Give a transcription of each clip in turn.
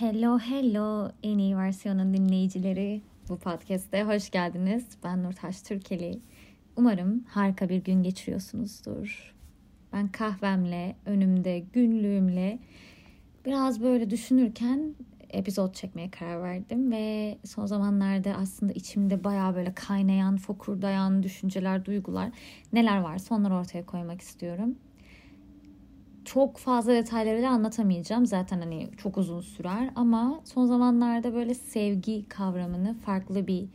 Hello hello en iyi versiyonun dinleyicileri. Bu podcast'te hoş geldiniz. Ben Nurtaş Türkeli. Umarım harika bir gün geçiriyorsunuzdur. Ben kahvemle, önümde günlüğümle biraz böyle düşünürken epizod çekmeye karar verdim ve son zamanlarda aslında içimde baya böyle kaynayan, fokurdayan düşünceler, duygular neler varsa onları ortaya koymak istiyorum çok fazla detaylarıyla anlatamayacağım. Zaten hani çok uzun sürer ama son zamanlarda böyle sevgi kavramını farklı bir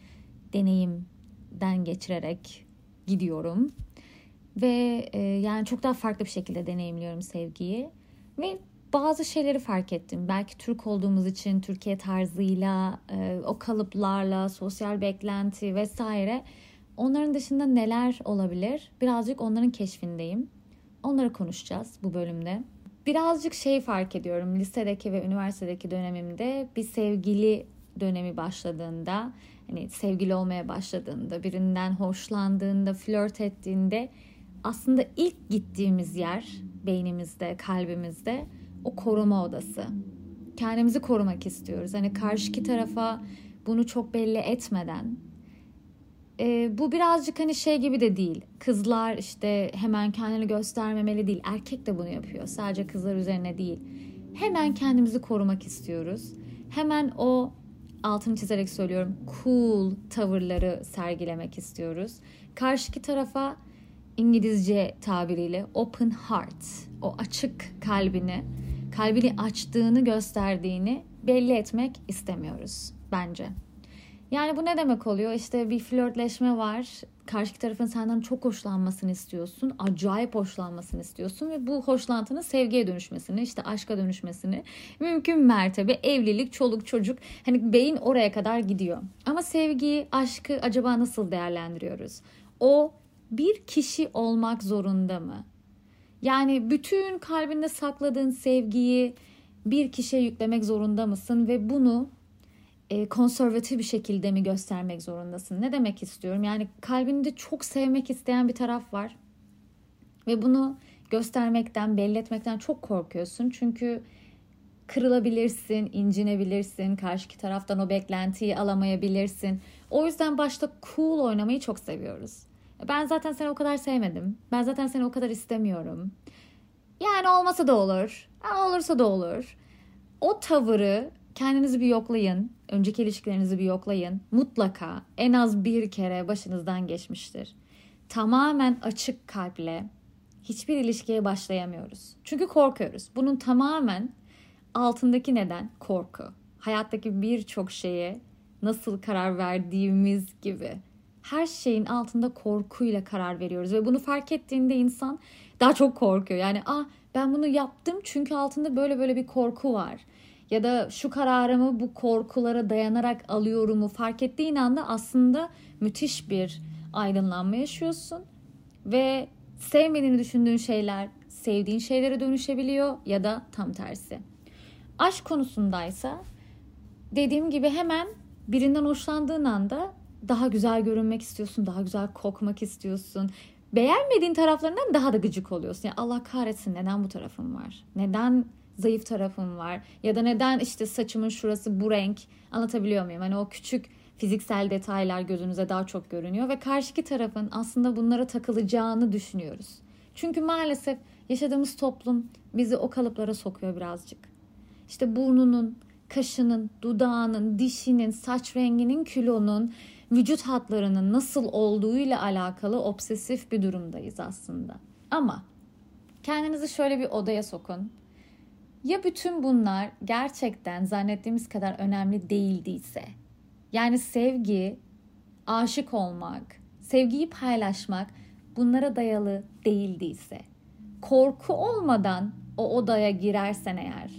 deneyimden geçirerek gidiyorum. Ve e, yani çok daha farklı bir şekilde deneyimliyorum sevgiyi. Ve bazı şeyleri fark ettim. Belki Türk olduğumuz için Türkiye tarzıyla, e, o kalıplarla, sosyal beklenti vesaire onların dışında neler olabilir? Birazcık onların keşfindeyim. Onları konuşacağız bu bölümde. Birazcık şey fark ediyorum. Lisedeki ve üniversitedeki dönemimde bir sevgili dönemi başladığında hani sevgili olmaya başladığında birinden hoşlandığında flört ettiğinde aslında ilk gittiğimiz yer beynimizde kalbimizde o koruma odası. Kendimizi korumak istiyoruz. Hani karşıki tarafa bunu çok belli etmeden e, bu birazcık hani şey gibi de değil. Kızlar işte hemen kendini göstermemeli değil. Erkek de bunu yapıyor. Sadece kızlar üzerine değil. Hemen kendimizi korumak istiyoruz. Hemen o altını çizerek söylüyorum cool tavırları sergilemek istiyoruz. Karşıki tarafa İngilizce tabiriyle open heart, o açık kalbini, kalbini açtığını gösterdiğini belli etmek istemiyoruz bence. Yani bu ne demek oluyor? İşte bir flörtleşme var. Karşı tarafın senden çok hoşlanmasını istiyorsun. Acayip hoşlanmasını istiyorsun ve bu hoşlantının sevgiye dönüşmesini, işte aşka dönüşmesini, mümkün mertebe evlilik, çoluk çocuk. Hani beyin oraya kadar gidiyor. Ama sevgiyi, aşkı acaba nasıl değerlendiriyoruz? O bir kişi olmak zorunda mı? Yani bütün kalbinde sakladığın sevgiyi bir kişiye yüklemek zorunda mısın ve bunu e, konservatif bir şekilde mi göstermek zorundasın? Ne demek istiyorum? Yani kalbinde çok sevmek isteyen bir taraf var. Ve bunu göstermekten, belli etmekten çok korkuyorsun. Çünkü kırılabilirsin, incinebilirsin, karşıki taraftan o beklentiyi alamayabilirsin. O yüzden başta cool oynamayı çok seviyoruz. Ben zaten seni o kadar sevmedim. Ben zaten seni o kadar istemiyorum. Yani olmasa da olur. Olursa da olur. O tavırı kendinizi bir yoklayın. Önceki ilişkilerinizi bir yoklayın. Mutlaka en az bir kere başınızdan geçmiştir. Tamamen açık kalple hiçbir ilişkiye başlayamıyoruz. Çünkü korkuyoruz. Bunun tamamen altındaki neden korku. Hayattaki birçok şeye nasıl karar verdiğimiz gibi her şeyin altında korkuyla karar veriyoruz ve bunu fark ettiğinde insan daha çok korkuyor. Yani ah ben bunu yaptım çünkü altında böyle böyle bir korku var ya da şu kararımı bu korkulara dayanarak alıyorumu fark ettiğin anda aslında müthiş bir aydınlanma yaşıyorsun ve sevmediğini düşündüğün şeyler sevdiğin şeylere dönüşebiliyor ya da tam tersi. Aşk konusundaysa dediğim gibi hemen birinden hoşlandığın anda daha güzel görünmek istiyorsun, daha güzel kokmak istiyorsun. Beğenmediğin taraflarından daha da gıcık oluyorsun. Yani Allah kahretsin neden bu tarafım var? Neden zayıf tarafım var ya da neden işte saçımın şurası bu renk anlatabiliyor muyum? Hani o küçük fiziksel detaylar gözünüze daha çok görünüyor ve karşıki tarafın aslında bunlara takılacağını düşünüyoruz. Çünkü maalesef yaşadığımız toplum bizi o kalıplara sokuyor birazcık. İşte burnunun, kaşının, dudağının, dişinin, saç renginin, kilonun, vücut hatlarının nasıl olduğuyla alakalı obsesif bir durumdayız aslında. Ama kendinizi şöyle bir odaya sokun ya bütün bunlar gerçekten zannettiğimiz kadar önemli değildiyse? Yani sevgi, aşık olmak, sevgiyi paylaşmak bunlara dayalı değildiyse, korku olmadan o odaya girersen eğer,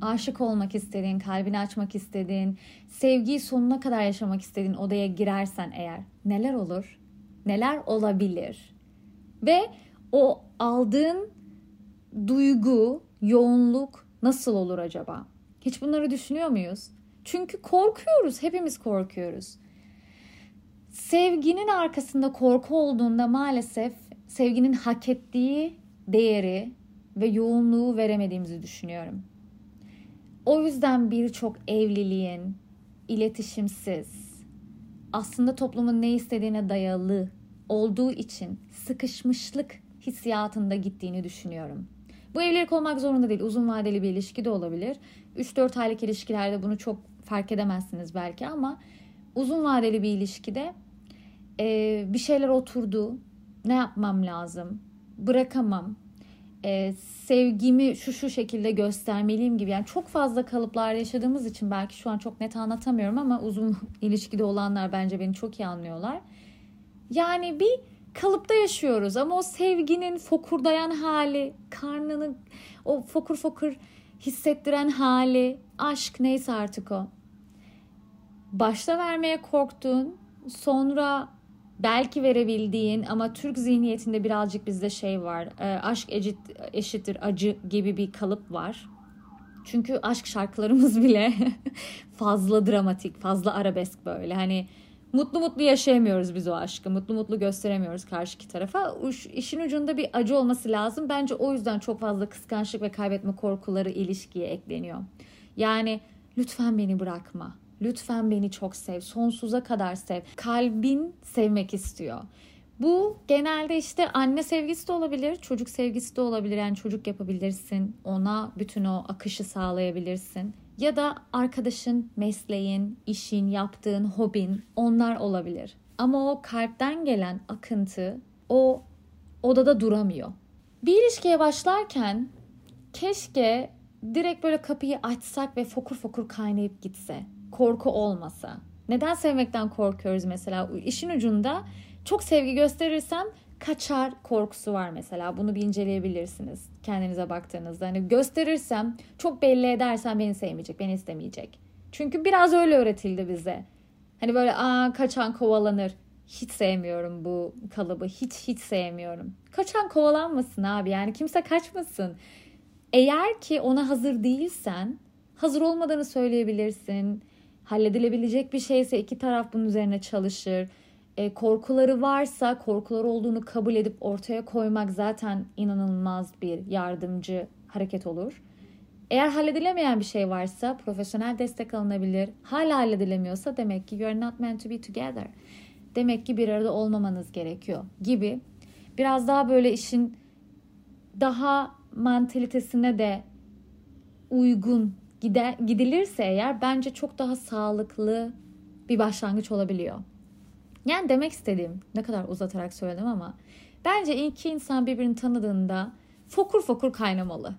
aşık olmak istediğin, kalbini açmak istediğin, sevgiyi sonuna kadar yaşamak istediğin odaya girersen eğer neler olur? Neler olabilir? Ve o aldığın duygu, yoğunluk Nasıl olur acaba? Hiç bunları düşünüyor muyuz? Çünkü korkuyoruz, hepimiz korkuyoruz. Sevginin arkasında korku olduğunda maalesef sevginin hak ettiği değeri ve yoğunluğu veremediğimizi düşünüyorum. O yüzden birçok evliliğin iletişimsiz, aslında toplumun ne istediğine dayalı olduğu için sıkışmışlık hissiyatında gittiğini düşünüyorum. Bu evlilik olmak zorunda değil. Uzun vadeli bir ilişki de olabilir. 3-4 aylık ilişkilerde bunu çok fark edemezsiniz belki ama uzun vadeli bir ilişkide e, bir şeyler oturdu. Ne yapmam lazım? Bırakamam. E, sevgimi şu şu şekilde göstermeliyim gibi. Yani çok fazla kalıplar yaşadığımız için belki şu an çok net anlatamıyorum ama uzun ilişkide olanlar bence beni çok iyi anlıyorlar. Yani bir kalıpta yaşıyoruz ama o sevginin fokurdayan hali, karnını o fokur fokur hissettiren hali, aşk neyse artık o. Başta vermeye korktuğun, sonra belki verebildiğin ama Türk zihniyetinde birazcık bizde şey var. E, aşk eşit, eşittir acı gibi bir kalıp var. Çünkü aşk şarkılarımız bile fazla dramatik, fazla arabesk böyle. Hani mutlu mutlu yaşayamıyoruz biz o aşkı. Mutlu mutlu gösteremiyoruz karşıki tarafa. İşin ucunda bir acı olması lazım. Bence o yüzden çok fazla kıskançlık ve kaybetme korkuları ilişkiye ekleniyor. Yani lütfen beni bırakma. Lütfen beni çok sev. Sonsuza kadar sev. Kalbin sevmek istiyor. Bu genelde işte anne sevgisi de olabilir, çocuk sevgisi de olabilir. Yani çocuk yapabilirsin, ona bütün o akışı sağlayabilirsin ya da arkadaşın, mesleğin, işin, yaptığın, hobin onlar olabilir. Ama o kalpten gelen akıntı o odada duramıyor. Bir ilişkiye başlarken keşke direkt böyle kapıyı açsak ve fokur fokur kaynayıp gitse. Korku olmasa. Neden sevmekten korkuyoruz mesela? İşin ucunda çok sevgi gösterirsem kaçar korkusu var mesela. Bunu bir inceleyebilirsiniz kendinize baktığınızda. Hani gösterirsem, çok belli edersem beni sevmeyecek, beni istemeyecek. Çünkü biraz öyle öğretildi bize. Hani böyle aa kaçan kovalanır. Hiç sevmiyorum bu kalıbı. Hiç hiç sevmiyorum. Kaçan kovalanmasın abi. Yani kimse kaçmasın. Eğer ki ona hazır değilsen hazır olmadığını söyleyebilirsin. Halledilebilecek bir şeyse iki taraf bunun üzerine çalışır e, korkuları varsa korkuları olduğunu kabul edip ortaya koymak zaten inanılmaz bir yardımcı hareket olur. Eğer halledilemeyen bir şey varsa profesyonel destek alınabilir. Hala halledilemiyorsa demek ki you're not meant to be together. Demek ki bir arada olmamanız gerekiyor gibi. Biraz daha böyle işin daha mantalitesine de uygun gide, gidilirse eğer bence çok daha sağlıklı bir başlangıç olabiliyor. Yani demek istediğim ne kadar uzatarak söyledim ama bence iki insan birbirini tanıdığında fokur fokur kaynamalı.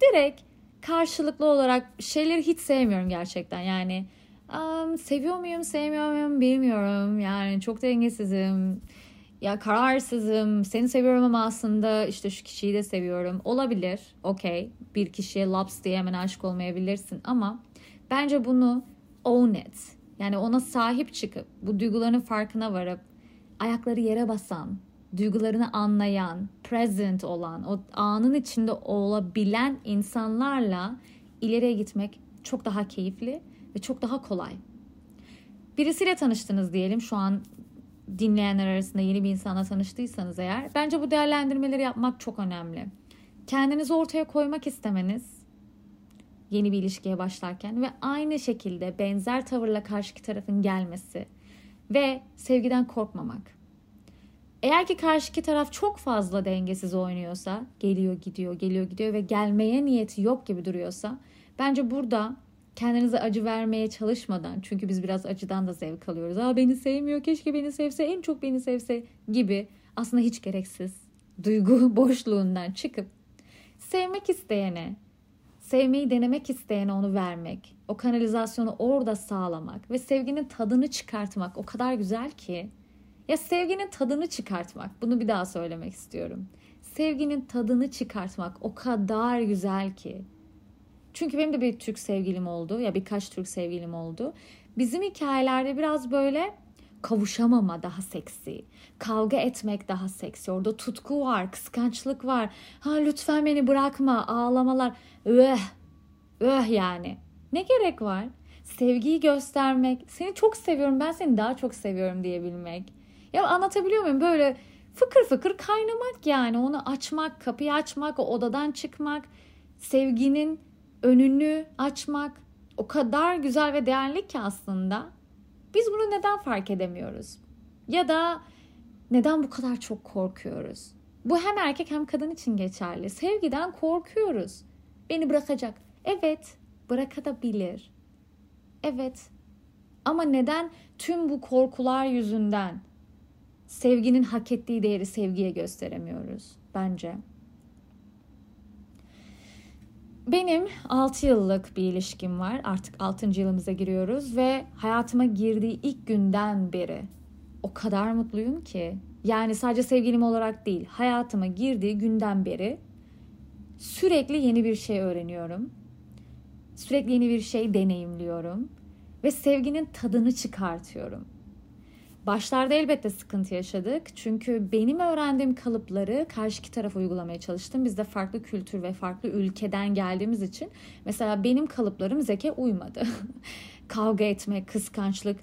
Direkt karşılıklı olarak şeyleri hiç sevmiyorum gerçekten. Yani um, seviyor muyum sevmiyor muyum bilmiyorum. Yani çok dengesizim. Ya kararsızım. Seni seviyorum ama aslında işte şu kişiyi de seviyorum. Olabilir. Okey. Bir kişiye laps diye hemen aşık olmayabilirsin ama bence bunu own it yani ona sahip çıkıp bu duyguların farkına varıp ayakları yere basan, duygularını anlayan, present olan, o anın içinde olabilen insanlarla ileriye gitmek çok daha keyifli ve çok daha kolay. Birisiyle tanıştınız diyelim şu an dinleyenler arasında yeni bir insanla tanıştıysanız eğer bence bu değerlendirmeleri yapmak çok önemli. Kendinizi ortaya koymak istemeniz yeni bir ilişkiye başlarken ve aynı şekilde benzer tavırla karşıki tarafın gelmesi ve sevgiden korkmamak. Eğer ki karşıki taraf çok fazla dengesiz oynuyorsa, geliyor gidiyor, geliyor gidiyor ve gelmeye niyeti yok gibi duruyorsa, bence burada kendinize acı vermeye çalışmadan çünkü biz biraz acıdan da zevk alıyoruz. Aa beni sevmiyor, keşke beni sevse, en çok beni sevse gibi aslında hiç gereksiz duygu boşluğundan çıkıp sevmek isteyene, sevmeyi denemek isteyene onu vermek, o kanalizasyonu orada sağlamak ve sevginin tadını çıkartmak o kadar güzel ki. Ya sevginin tadını çıkartmak, bunu bir daha söylemek istiyorum. Sevginin tadını çıkartmak o kadar güzel ki. Çünkü benim de bir Türk sevgilim oldu ya birkaç Türk sevgilim oldu. Bizim hikayelerde biraz böyle kavuşamama daha seksi. Kavga etmek daha seksi. Orada tutku var, kıskançlık var. Ha lütfen beni bırakma, ağlamalar. Öh, öh yani. Ne gerek var? Sevgiyi göstermek, seni çok seviyorum, ben seni daha çok seviyorum diyebilmek. Ya anlatabiliyor muyum? Böyle fıkır fıkır kaynamak yani. Onu açmak, kapıyı açmak, o odadan çıkmak. Sevginin önünü açmak o kadar güzel ve değerli ki aslında. Biz bunu neden fark edemiyoruz? Ya da neden bu kadar çok korkuyoruz? Bu hem erkek hem kadın için geçerli. Sevgiden korkuyoruz. Beni bırakacak. Evet, bırakabilir. Evet. Ama neden tüm bu korkular yüzünden sevginin hak ettiği değeri sevgiye gösteremiyoruz bence? Benim 6 yıllık bir ilişkim var. Artık 6. yılımıza giriyoruz ve hayatıma girdiği ilk günden beri o kadar mutluyum ki. Yani sadece sevgilim olarak değil, hayatıma girdiği günden beri sürekli yeni bir şey öğreniyorum. Sürekli yeni bir şey deneyimliyorum ve sevginin tadını çıkartıyorum. Başlarda elbette sıkıntı yaşadık. Çünkü benim öğrendiğim kalıpları karşıki tarafa uygulamaya çalıştım. Biz de farklı kültür ve farklı ülkeden geldiğimiz için mesela benim kalıplarım Zeke uymadı. Kavga etmek, kıskançlık.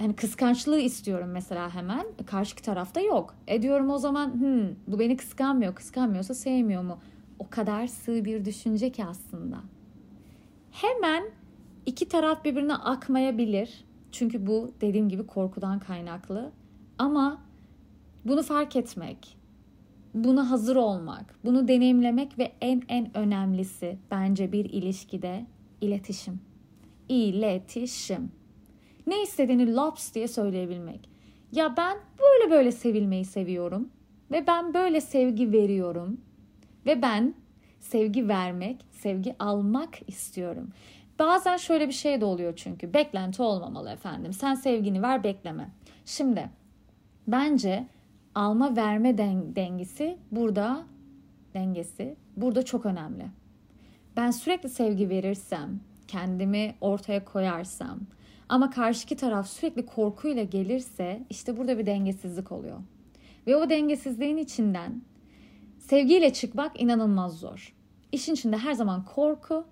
Yani kıskançlığı istiyorum mesela hemen. Karşıki tarafta yok. E diyorum o zaman hmm, bu beni kıskanmıyor. Kıskanmıyorsa sevmiyor mu? O kadar sığ bir düşünce ki aslında. Hemen iki taraf birbirine akmayabilir çünkü bu dediğim gibi korkudan kaynaklı. Ama bunu fark etmek, buna hazır olmak, bunu deneyimlemek ve en en önemlisi bence bir ilişkide iletişim. İletişim. Ne istediğini lops diye söyleyebilmek. Ya ben böyle böyle sevilmeyi seviyorum ve ben böyle sevgi veriyorum ve ben sevgi vermek, sevgi almak istiyorum. Bazen şöyle bir şey de oluyor çünkü. Beklenti olmamalı efendim. Sen sevgini ver bekleme. Şimdi bence alma verme dengesi burada dengesi burada çok önemli. Ben sürekli sevgi verirsem, kendimi ortaya koyarsam ama karşıki taraf sürekli korkuyla gelirse işte burada bir dengesizlik oluyor. Ve o dengesizliğin içinden sevgiyle çıkmak inanılmaz zor. İşin içinde her zaman korku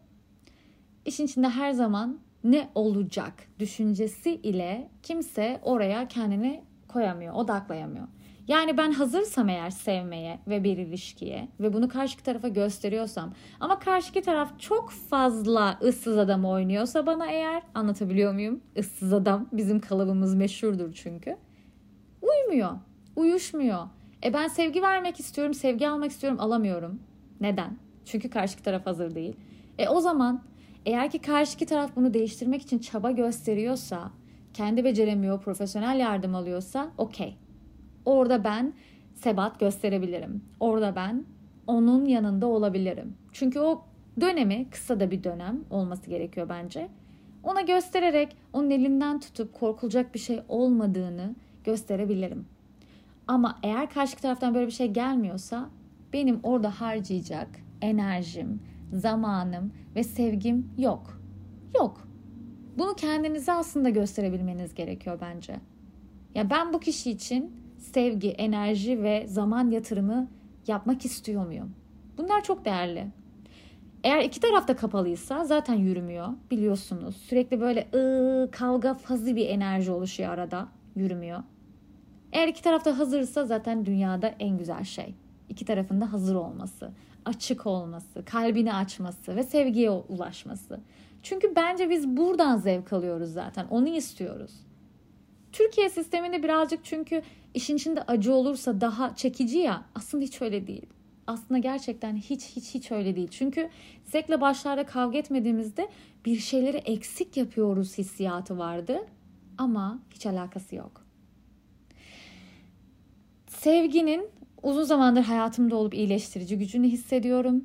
İşin içinde her zaman ne olacak düşüncesi ile kimse oraya kendini koyamıyor, odaklayamıyor. Yani ben hazırsam eğer sevmeye ve bir ilişkiye ve bunu karşı tarafa gösteriyorsam ama karşı taraf çok fazla ıssız adam oynuyorsa bana eğer anlatabiliyor muyum? Issız adam bizim kalıbımız meşhurdur çünkü. Uymuyor, uyuşmuyor. E ben sevgi vermek istiyorum, sevgi almak istiyorum, alamıyorum. Neden? Çünkü karşı taraf hazır değil. E o zaman eğer ki karşıki taraf bunu değiştirmek için çaba gösteriyorsa, kendi beceremiyor, profesyonel yardım alıyorsa okey. Orada ben sebat gösterebilirim. Orada ben onun yanında olabilirim. Çünkü o dönemi kısa da bir dönem olması gerekiyor bence. Ona göstererek onun elinden tutup korkulacak bir şey olmadığını gösterebilirim. Ama eğer karşı taraftan böyle bir şey gelmiyorsa benim orada harcayacak enerjim, zamanım ve sevgim yok. Yok. Bunu kendinize aslında gösterebilmeniz gerekiyor bence. Ya ben bu kişi için sevgi, enerji ve zaman yatırımı yapmak istiyor muyum? Bunlar çok değerli. Eğer iki tarafta kapalıysa zaten yürümüyor biliyorsunuz. Sürekli böyle ıı, kavga fazla bir enerji oluşuyor arada yürümüyor. Eğer iki tarafta hazırsa zaten dünyada en güzel şey. İki tarafında hazır olması açık olması, kalbini açması ve sevgiye ulaşması. Çünkü bence biz buradan zevk alıyoruz zaten. Onu istiyoruz. Türkiye sisteminde birazcık çünkü işin içinde acı olursa daha çekici ya. Aslında hiç öyle değil. Aslında gerçekten hiç hiç hiç öyle değil. Çünkü Zek'le başlarda kavga etmediğimizde bir şeyleri eksik yapıyoruz hissiyatı vardı. Ama hiç alakası yok. Sevginin Uzun zamandır hayatımda olup iyileştirici gücünü hissediyorum.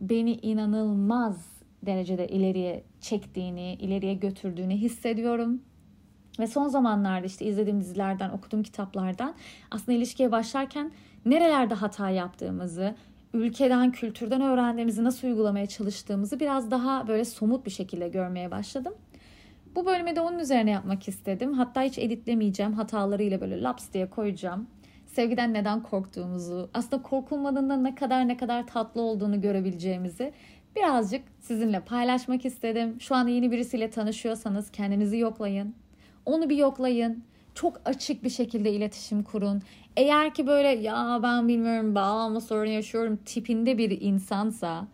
Beni inanılmaz derecede ileriye çektiğini, ileriye götürdüğünü hissediyorum. Ve son zamanlarda işte izlediğim dizilerden, okuduğum kitaplardan aslında ilişkiye başlarken nerelerde hata yaptığımızı, ülkeden, kültürden öğrendiğimizi nasıl uygulamaya çalıştığımızı biraz daha böyle somut bir şekilde görmeye başladım. Bu bölümü de onun üzerine yapmak istedim. Hatta hiç editlemeyeceğim. Hatalarıyla böyle laps diye koyacağım sevgiden neden korktuğumuzu, aslında korkulmadığında ne kadar ne kadar tatlı olduğunu görebileceğimizi birazcık sizinle paylaşmak istedim. Şu an yeni birisiyle tanışıyorsanız kendinizi yoklayın. Onu bir yoklayın. Çok açık bir şekilde iletişim kurun. Eğer ki böyle ya ben bilmiyorum bağlanma sorunu yaşıyorum tipinde bir insansa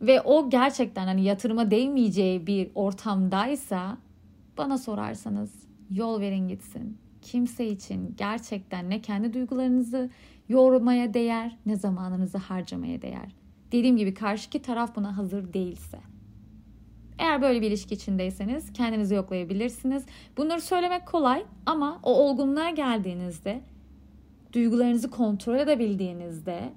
ve o gerçekten hani yatırıma değmeyeceği bir ortamdaysa bana sorarsanız yol verin gitsin. Kimse için gerçekten ne kendi duygularınızı yormaya değer ne zamanınızı harcamaya değer. Dediğim gibi karşıki taraf buna hazır değilse. Eğer böyle bir ilişki içindeyseniz kendinizi yoklayabilirsiniz. Bunları söylemek kolay ama o olgunluğa geldiğinizde, duygularınızı kontrol edebildiğinizde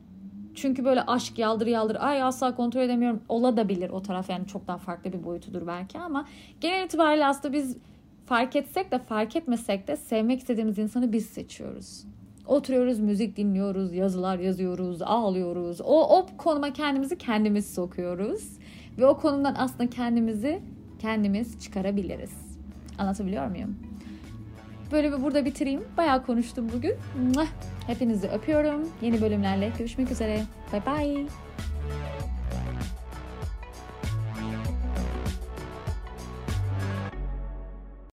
çünkü böyle aşk yaldır yaldır ay asla kontrol edemiyorum ola da bilir o taraf yani çok daha farklı bir boyutudur belki ama genel itibariyle aslında biz fark etsek de fark etmesek de sevmek istediğimiz insanı biz seçiyoruz. Oturuyoruz, müzik dinliyoruz, yazılar yazıyoruz, ağlıyoruz. O, o konuma kendimizi kendimiz sokuyoruz. Ve o konumdan aslında kendimizi kendimiz çıkarabiliriz. Anlatabiliyor muyum? Bir burada bitireyim. Bayağı konuştum bugün. Hepinizi öpüyorum. Yeni bölümlerle görüşmek üzere. Bye bye.